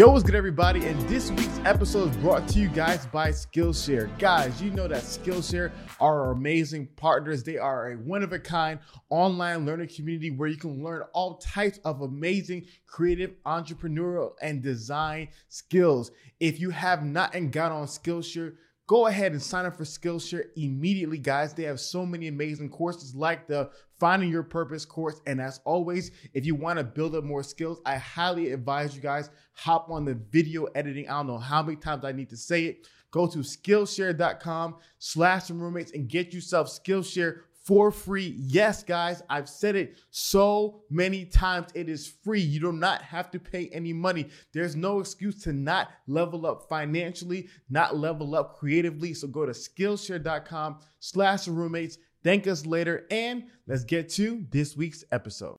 Yo, what's good, everybody? And this week's episode is brought to you guys by Skillshare. Guys, you know that Skillshare are our amazing partners. They are a one of a kind online learning community where you can learn all types of amazing creative, entrepreneurial, and design skills. If you have not and got on Skillshare, go ahead and sign up for Skillshare immediately, guys. They have so many amazing courses like the Finding Your Purpose course. And as always, if you want to build up more skills, I highly advise you guys hop on the video editing. I don't know how many times I need to say it. Go to Skillshare.com slash roommates and get yourself Skillshare for free. Yes, guys, I've said it so many times. It is free. You do not have to pay any money. There's no excuse to not level up financially, not level up creatively. So go to Skillshare.com slash roommates. Thank us later, and let's get to this week's episode.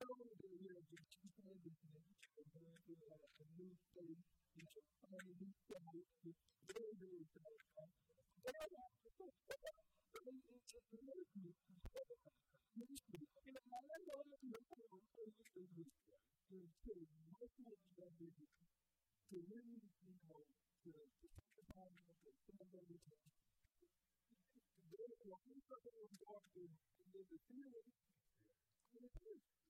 know that, you're just trying a, new you know, new very, very. But I have to say, me I the to you it, to think me to go to.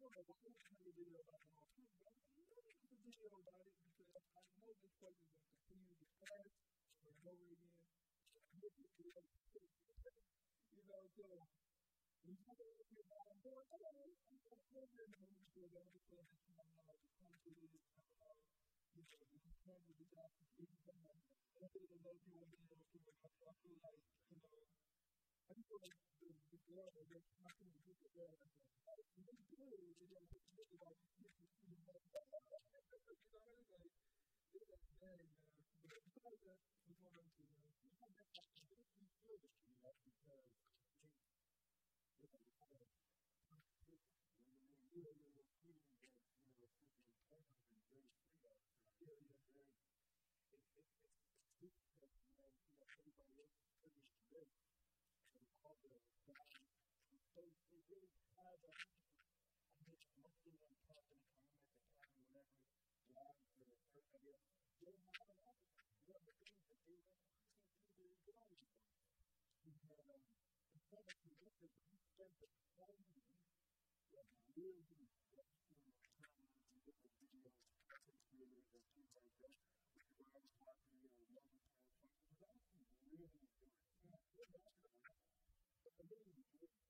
more of what we're trying to do about all three, but I'm not going to video about it because I know this question will continue to ask over and over again. So I hope you can You know, so we talk about it about it more. I don't know, I'm not going to go into it. I'm just going to talk about the confidence, about, you know, the importance of the job, the reason why I did a lot of people, I feel like, you know, они тоже переживали, как машины жили, да, и мы сделали, и я вот здесь был, и я вот здесь был, и я вот здесь был, really have a I just and comment at time whenever John for the first idea. They have an appetite. The things that they to see through their economy. And um, instead of convicted, we spent the whole meeting of really watching timelines and different videos, content creators, and things like that, which is what I was watching, you I was really doing it. I'm really enjoyed it.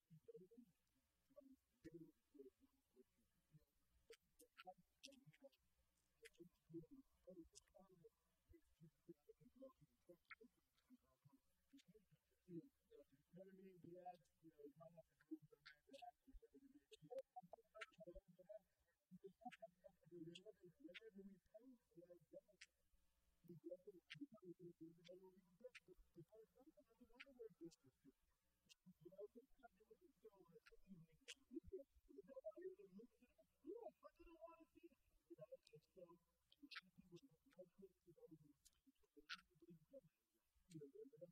going to mean yes, you know, you might have to move the to to. Whenever we post those we go to the are going to be the first time I don't want to work this with you. You know, sometimes you really feel. You know, I. You didn't want to see it. You so, a lot of people are not to those who are not good to them. You they're to them.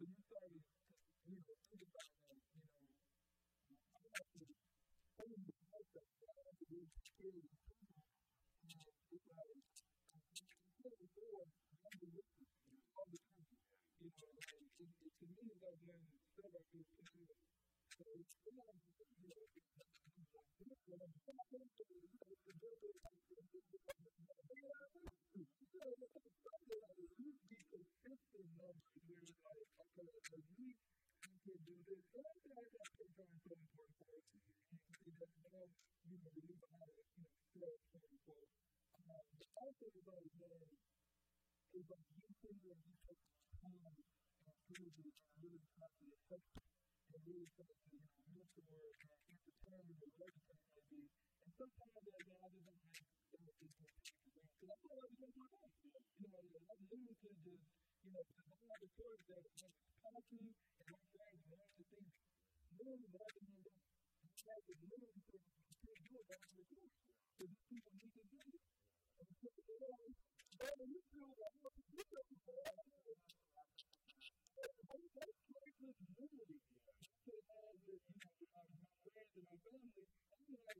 So you say, you know, think about it, you know, I have to hold the process that I have to do to scale the people, and if I consider the board, I'm the witness of the people. You know, like, it, it, to me, that then said I feel clear. So it's really, you know, Thank you. months or years ago, I was talking about you you can do this. So important for us. Know, you know, we you know, but also is like you can really take time and and really try to affect and really try to, you know, mentor and entertain or whatever the may be. And sometimes that man like. Because I feel like we don't do. You know, I literally just you know, because have a that I'm talking and I'm trying to learn to think move than just I'm trying to move because I'm still doing what I'm. So these people need to do it. And so they all, brother, you feel that I'm to do it for all of you. That's priceless liberty. So that is, you know, with our friends and our family, I'm going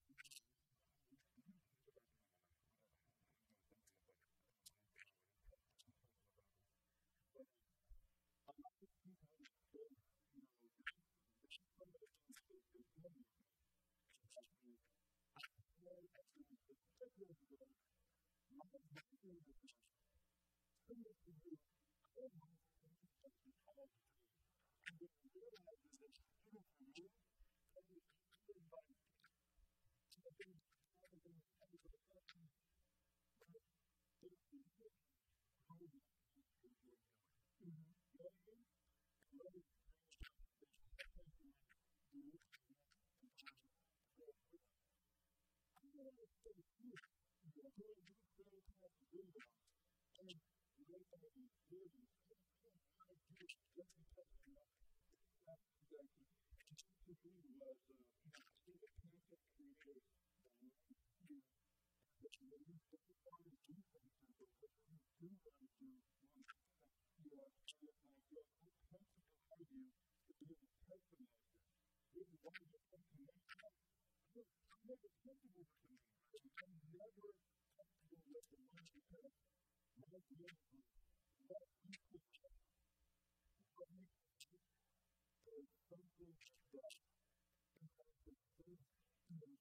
Mm-hmm. so huge, the whole group very has to do that. And the way that we do it, just just because of that, that that consistency was uh, you know, I think a concept created um, you know, that you really don't want to do things, but what you do want to do, want to you are kind of like your whole principle value to be able to customize it. This is why you're taking that I'm never comfortable with the money. I'm never comfortable with the money because my feelings are what you could. What you could get is something that to you you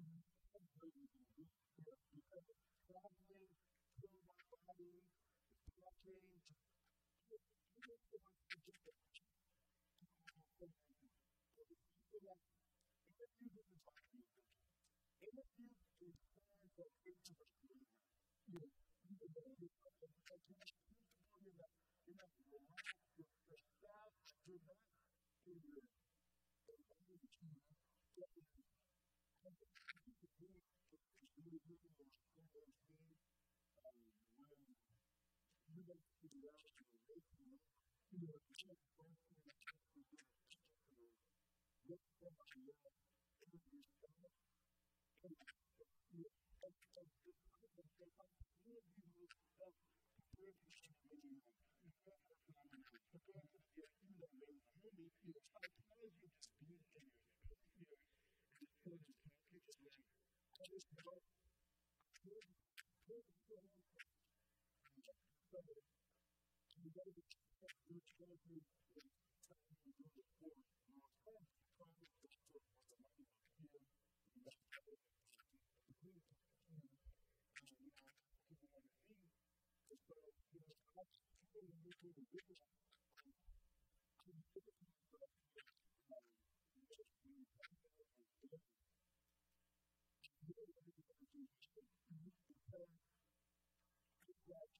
know, it's not pay the it? You know, because traveling, my body, that interviews. You is, I think it's really, it's really, really, really, really, um, when you get to the reality of waking up, you know, it's just one thing that has to do with look somebody else in yourself and you know, and, and just put them say, I'm prepared you yourself, prepared for something in life, prepared for something in life, prepared for the year, you know, man, homie, you know, sometimes you just be in your space here and just feel this package of like, I just know, I feel, I feel, I feel, I feel, so, you. got to be careful, you're trying to do, like, time you do it for, you know, it's hard to try to do it for the money of him, you got to try to do it for him, and, you know, people want to see, and so, you know, I try to make it a video, um, to look at myself, um, you know, when you talk about it as daily, you know, what you're going to do, because it's like,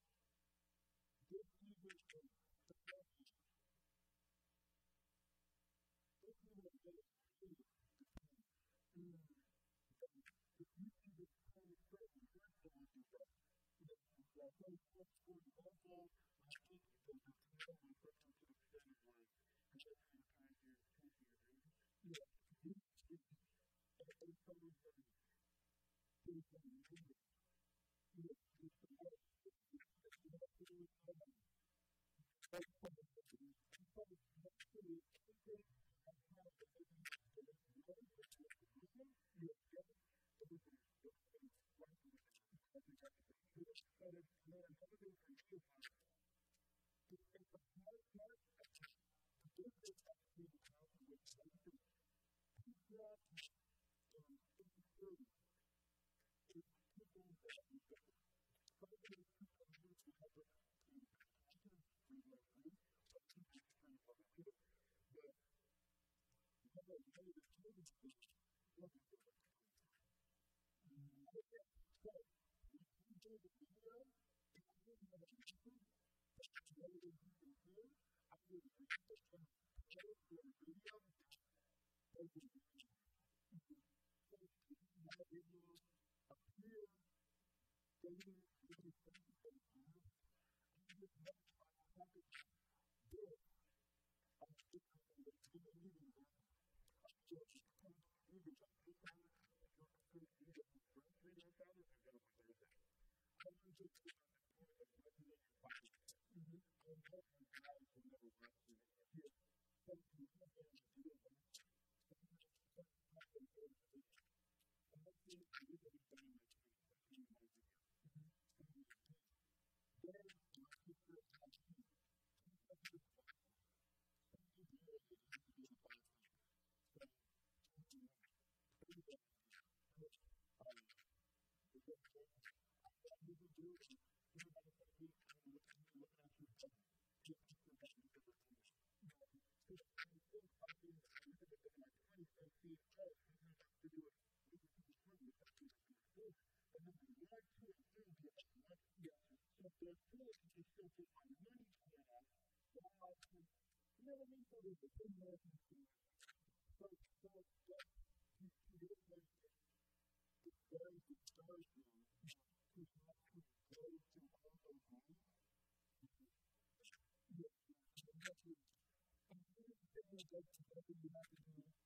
this even is the message. This even is the message. Mm. If you see this kind of stuff, you're going to do that. You know, like, hey, what's for example, I think that the time we put them to the standard was, and that's in the past year, 10 years, right? Yeah. This is, and it's always been, it's been amazing. You know, it's the most, it's the most, it's the most, it's the like something that is because naturally the living the living the distribution, you know, everything everything everything right with to good. So then and for me is like it's a of the of encountered with everything. People um insecurity is people that get. Of people use to to compassion we love you, but people treat love you. But what I know is children is looking for us. Okay, so we do the video, you have a you know that you them to play for a video that they can hear. So if you have videos appear, stating really things that you I just know I have to do it. I'm just something that you don't even know. I'm just kind of even just this time, if you're considered to be the first video channel, you're going to consider that. I want to just get on the point of resonating your body. Mm-hmm. I know you guys will never watch it here. So you 20s and see, oh, this is about to do it. This is too much this is too much But number one, two, and three be about one. Yeah. So if four, you can still put my money toward that. Wow. You know what I mean? So there's a good margin to it. So, so, yeah, to, to this place, it's very discouraging to have to go through all those things. Yeah, exactly. And here's the thing that you have to do,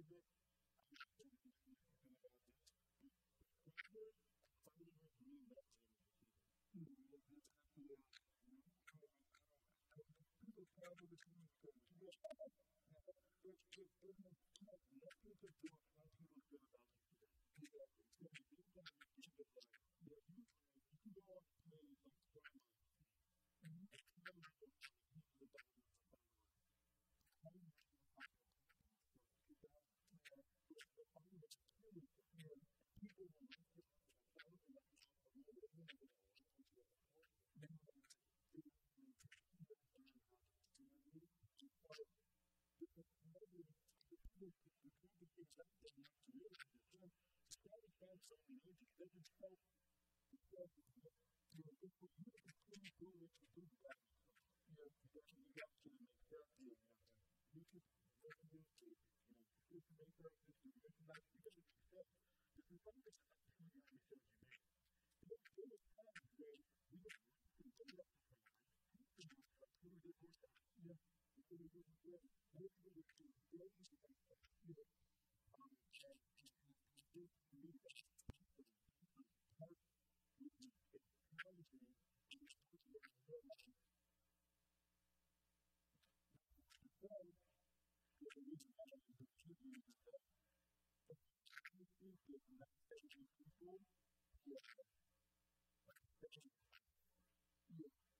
Ich habe mich nicht mehr so gut gefunden. Ich habe mich nicht mehr so gut gefunden. Ich habe mich nicht mehr so gut gefunden. Ich habe mich nicht mehr so something not to worship it. So, to satisfy something else, you got to stop yourself with it. You know, if you look at things through which you do that, you know, you got to you got to make that deal. You can revenue to, you know, you can make that this, you make that, you got to accept that the focus is not doing it because you make it. There's still a time where we don't do that. We can do it, but we do it more time. Yeah. We can do it more time. Maybe we can do it more time. Thank you.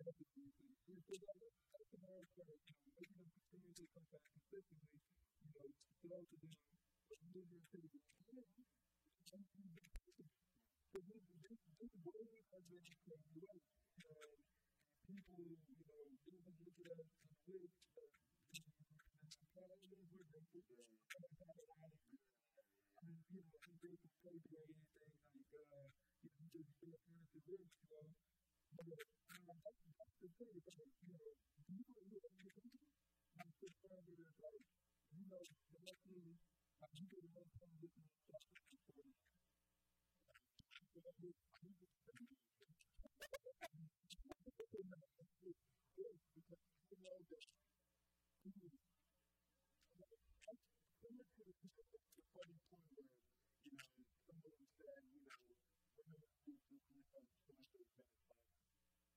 And you. know, maybe you know, people, you know, really man hat die Abgefülle, das ist hier, die nur in der Kirche, man ist gerade gleich, wie das Menschen, man sieht den Menschen, die in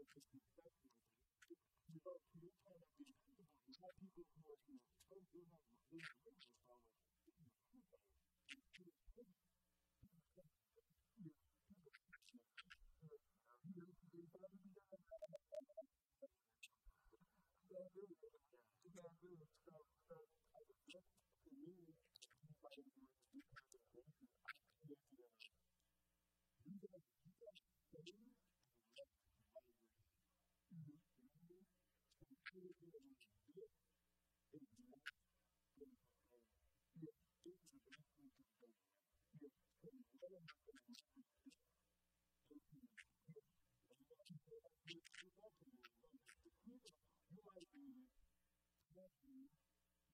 Yeah.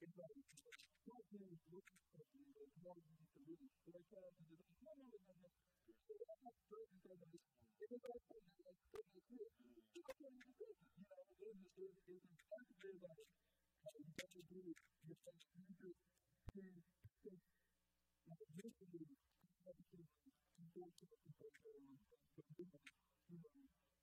It's like, what do you look for? Like, what do you need to really forecast? And it's like, no, no, no, no. So that's not certain for those. It was like, oh, you're like, so that's it. Just like, what do you think? You know, it was just sort of different. That's very much. You got to do it. You have to do it. You have to do it. You have to do it. You have to do it. You have to do it. You have to do it. You have to do it.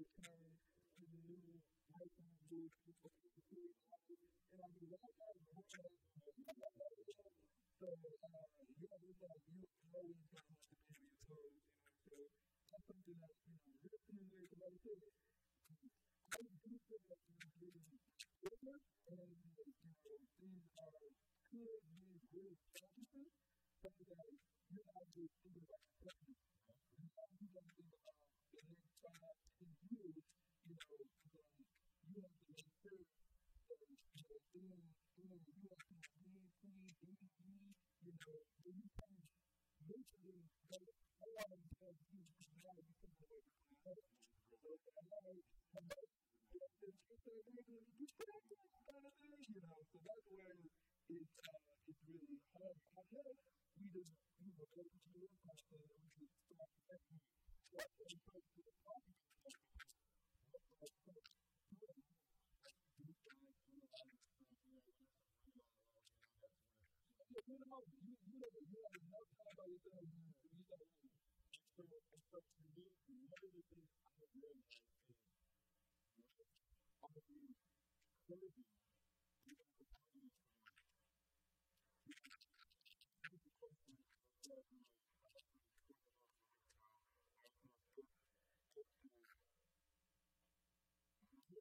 become the new life of George people. And I mean, that guy is much So, you know, you know, you always got much to measure your toes, you know, so that's something that, you know, really came away from what I said. I do feel like you're getting older and, you know, things are could be really interesting, but you have to think about the present. You're about and then try to use, you. know, like, you have to make sure that, you know, doing, doing, you have to be you know, you can mentally go on and you can go away from you know, so that's where it's, uh, really hard. We just, you know, go to the request that we just start that was a of you know, you know, you, you know, you to the things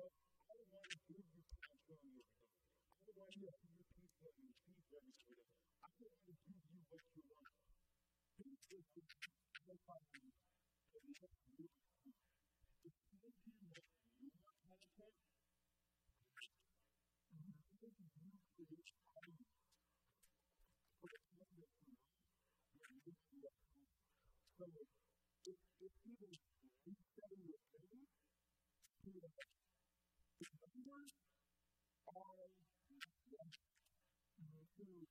I don't want to give you transform your life. I want to be your people and be registered. I want to give you what you want. Please take to you to give you what you want to have. You create time for the time that you want, where you are home. So, if, if even your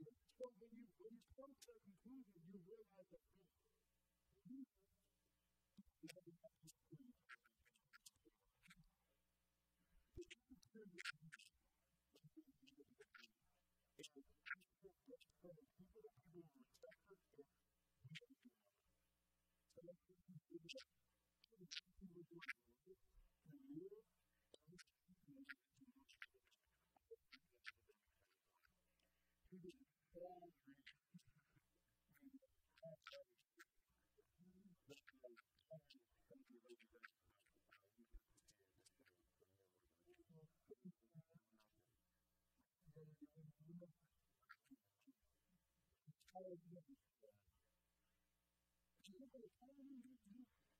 you. So when you when you come to a conclusion, you realize that Ich habe mich nicht mehr so Thank you.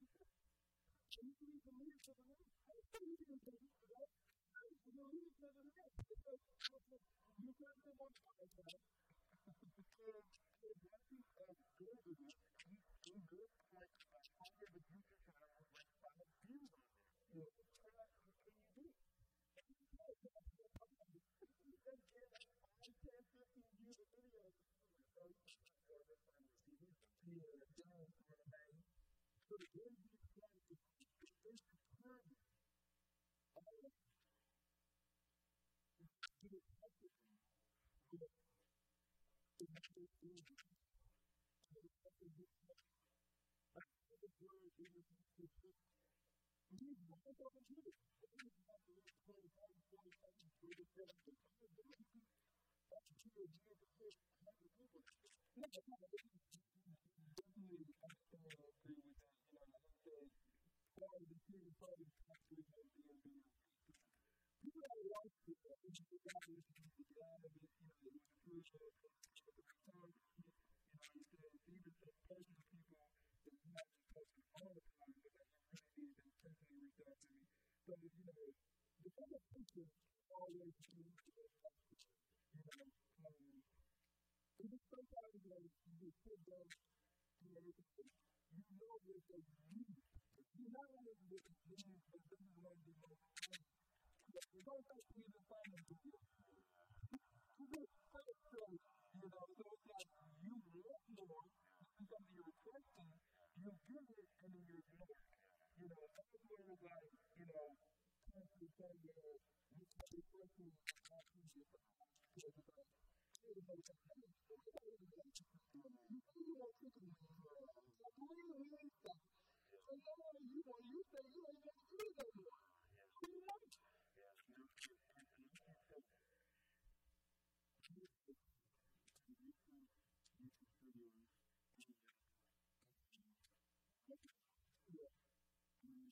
Can you believe the leadership of that? I believe that. The leadership of that. You can't live on top of that. Because the blessing of good is we look like a father of the future to our like father deals on this. You know, what can you do? And you can't get out of the I can't 15 views of videos. So you can go to the family TV, you know, the dinner, or the bang. So the I I think of you Definitely, agree with that. You know, probably the two probably be with the wants to you know, you know, that you you need to you know, the you know, you know, you you know, you know need. You're they need, but. You don't have to need find it for you. You just think so, you know, so it's like you want more, this is something you're requesting, you give it, and then you're not. You know, that's where it's like, you know, constantly saying, you know, this is the question you know, it's like, hey, so it's like, you know, it's like, know, what do you you want, you say, you don't want anymore. You.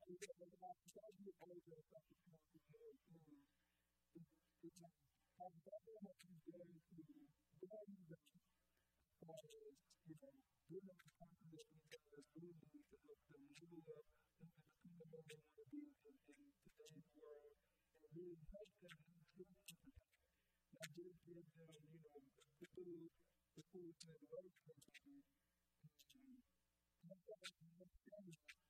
And you know, about 12 years older, I felt this kind very thing, which is how better I can go to value that you know, building the composition that is building the, the middle of the, kingdom that we want to be in, today's world, and really help them do good to the country. Not give them, you know, the food, the food to the right country, and to help them understand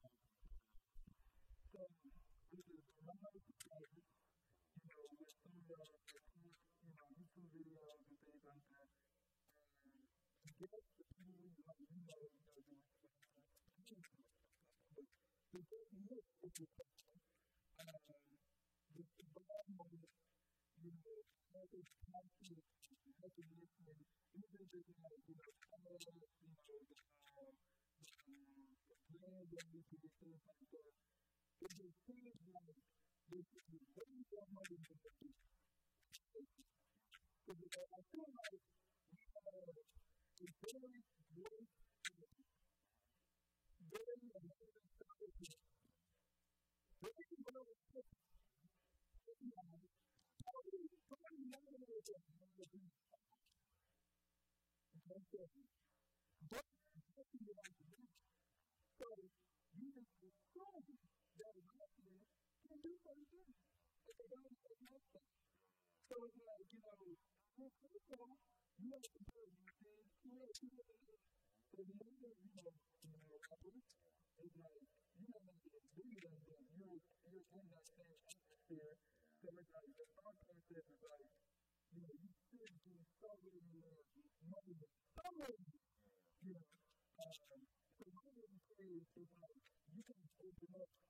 So it is my pleasure, you know, with some of the course, you know, YouTube videos and things like that, and to get the people like you know, you know, doing things but to get you is a question. Um, the bad moment, you know, that is passionate, recognition, even just like, you know, color, you know, the, um, the, um, land of this national pastor is a thing that this is the very somebody that is because I feel like we are a very great very amazing fellowship. Very well equipped. Probably, probably not going to be able to do that. And that's. those that help you know, well, first of all, you have to do it. You have to do it. The native, you know, you know, rappers, like, you know, bigger than them. You're, you're in that same atmosphere. So it's like, the thought process like, you know, you should be so somebody, you know. Um, so like, you can open up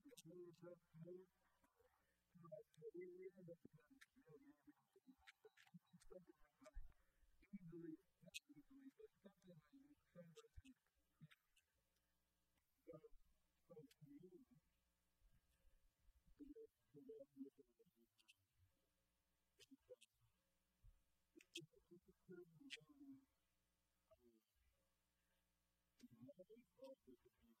moves up more. But we ended up with a million everything. Something like that. Easily, not easily, but something like you can So, so to me, the way the way I'm looking at it is if it's a certain way, um, the money also could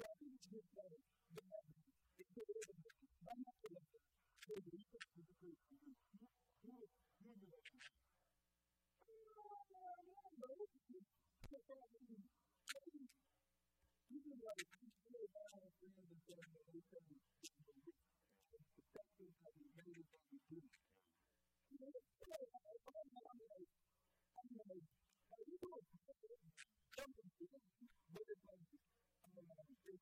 I'm not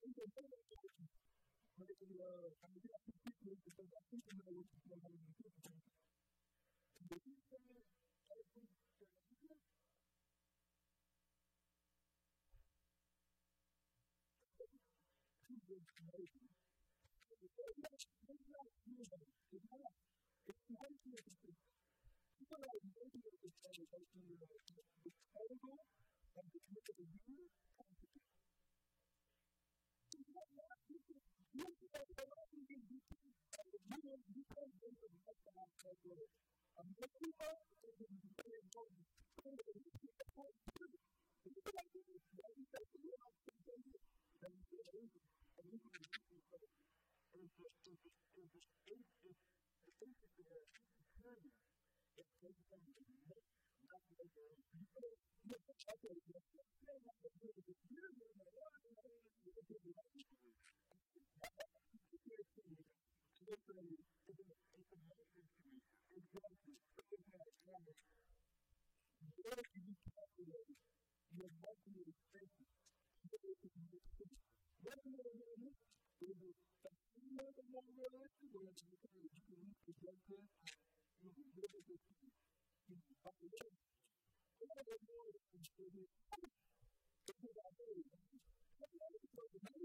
ik denk you. and the committed to you. parler. Et là, le mot est je te dis, et puis la vie, la la la la la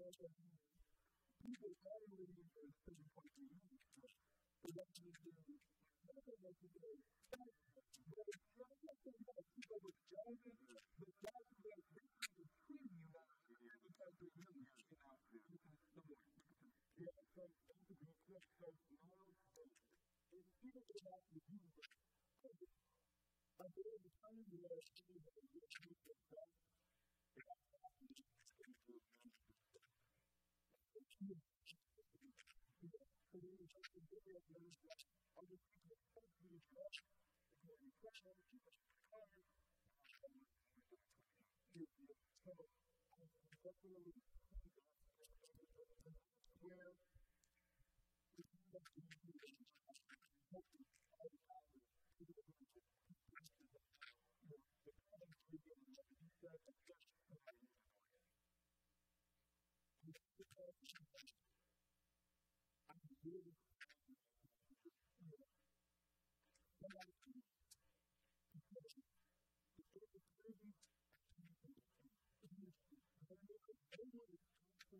That that but God is like basically the treaty you. they really are, you I where people truth where the thing that we do is hopefully all the time is people are going to you know, the problem is really getting like you said, it's just somebody who's annoying. I'm really somebody who because the book of Ruby they would have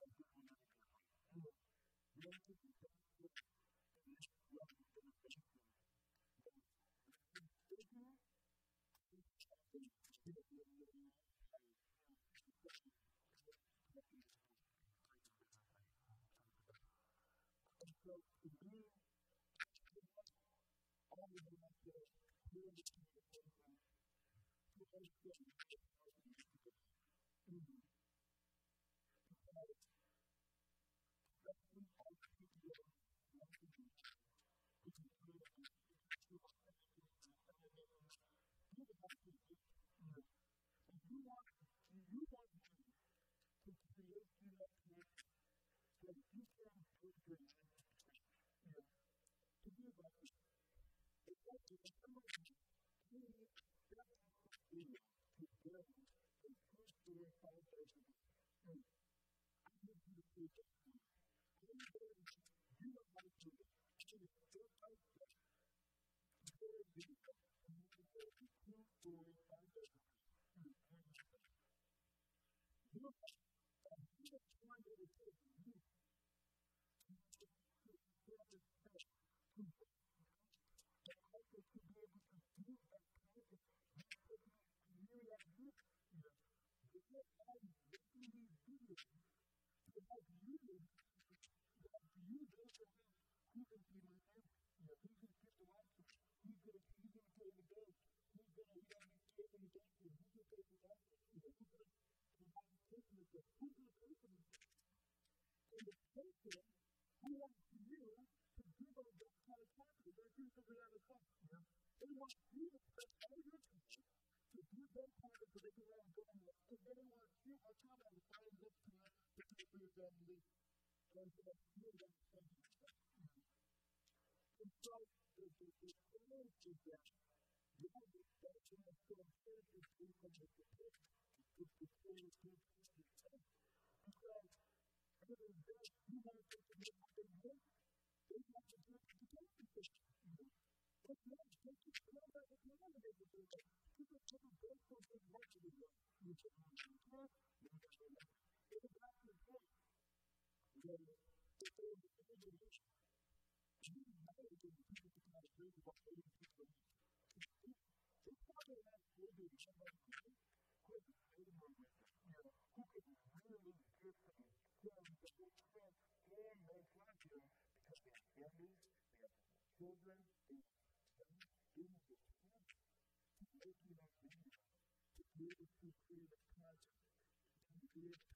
it, you be I think I did too. I think that doing good how can I do this thing for you and do another good for you? Really, the best way to make love and innovation business, and so to me, all of them have to hear the communication to understand what how to use this. Because especially all the people that are want to do, we can create a you have to do this, you know, if you want, you want me to create you that connection so that you life, you know, to be about this. It's like if somebody really steps up the field to build a two-story foundation, and I need you to do that for me. I'm going to you know how to do it. I'm going to step by step to build a video and you can build a two-story foundation. You know, I'm just trying to take you to build this thing, to and also to be able to do that kind of activity really at risk here. Because I'm making these videos to help you, to help you basically who's going to be my family. You know, who's going to get the life support? Who's going to who's going to pay the bills? Who's going to you know pay for the daycare? Who's going to pay for that? You know, who's going to provide the gift? Who's going to pay for things? And the person who wants you to give them that kind of confidence, they're going to figure out a cost. You they want you to spend all your time to give them confidence so they can learn go on and then they want you on top of it to find enough time to pay for your family and to that something like that. And so the, the, the is that you have this person that's to you from the beginning. It's the same thing because at the end of the you want to make what they want. They have to do it to the person. But no, they just know that it's not a big deal. People take a break from big work to do. You can have a talk, you can have a It is back the point. When if they were to do this, you know that the people can have a break about 80 people. It's probably not good somebody who could with you who could really give them them the whole transform those lives here because they have families, they have children, they have they have kids, making those videos to be able to create a project and be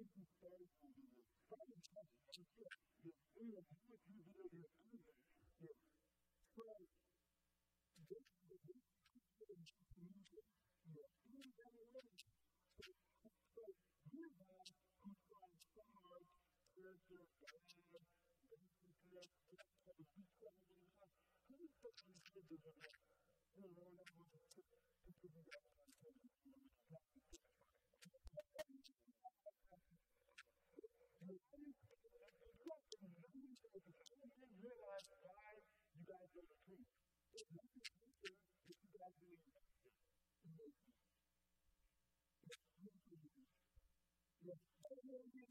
it's a story video. Probably not the the real good video you're ever. Yeah. So, this is the music. Yeah. Even down the way. So, you guys who so hard, character, band, business, just have a big trouble with your life. How you on this video of that? You know, when I was pictures of that on TV, you know, with the black and white. You realize why you guys go to truth. It's nothing future if you guys believe in it. Yes, I don't know if you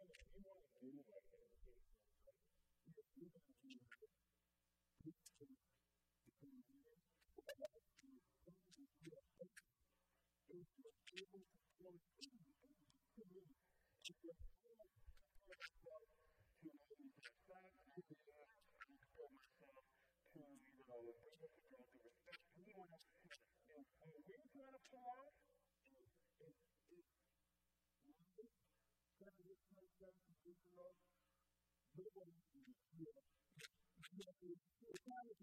connection you.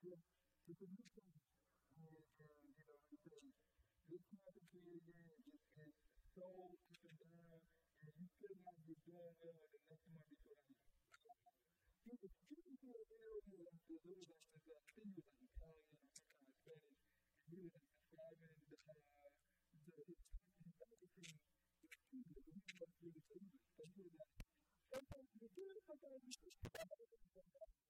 shift to solutions. And, and you know, because this campus community is just so up down, and you could not be doing well, and the next month you're going to be. See, the students who are ill, you know, there's always like I think it was like Italian or some kind of Spanish, and he was like describing the, uh, the, his, his the the reason why he was ill, but he was like, sometimes you do it, sometimes you do it, sometimes you do it.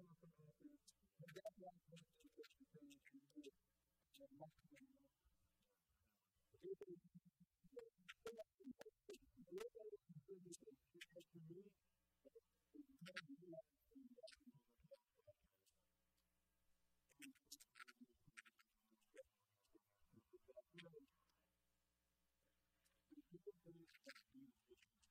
Maar dat lijkt me de eerste dingen die we doen. Zijn makkelijk. Het is een Thank you.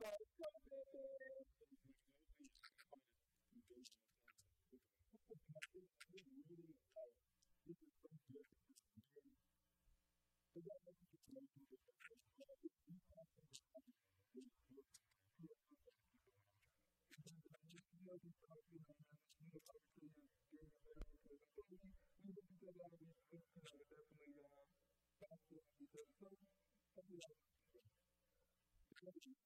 definitely uh, Thank you.